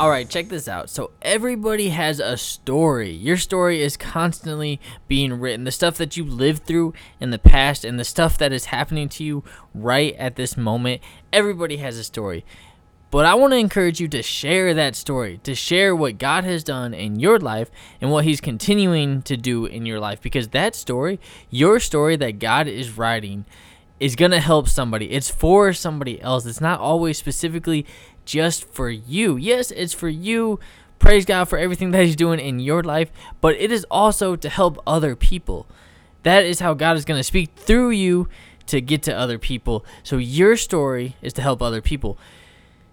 All right, check this out. So everybody has a story. Your story is constantly being written. The stuff that you lived through in the past and the stuff that is happening to you right at this moment. Everybody has a story. But I want to encourage you to share that story, to share what God has done in your life and what He's continuing to do in your life. Because that story, your story that God is writing, is going to help somebody. It's for somebody else. It's not always specifically just for you. Yes, it's for you. Praise God for everything that He's doing in your life, but it is also to help other people. That is how God is going to speak through you to get to other people. So your story is to help other people.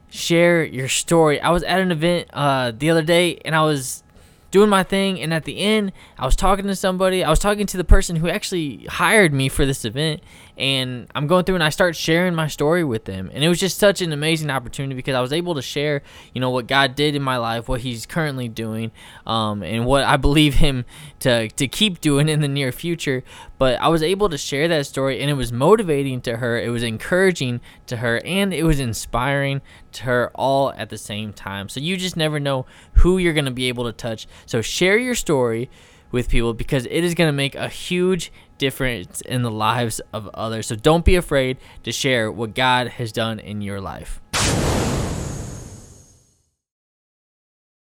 Share your story. I was at an event uh, the other day and I was doing my thing and at the end I was talking to somebody. I was talking to the person who actually hired me for this event and I'm going through and I start sharing my story with them. And it was just such an amazing opportunity because I was able to share you know what God did in my life what he's currently doing um, and what I believe him to to keep doing in the near future. But I was able to share that story and it was motivating to her. It was encouraging to her and it was inspiring to her all at the same time. So you just never know who you're going to be able to touch so share your story with people because it is going to make a huge difference in the lives of others. So don't be afraid to share what God has done in your life.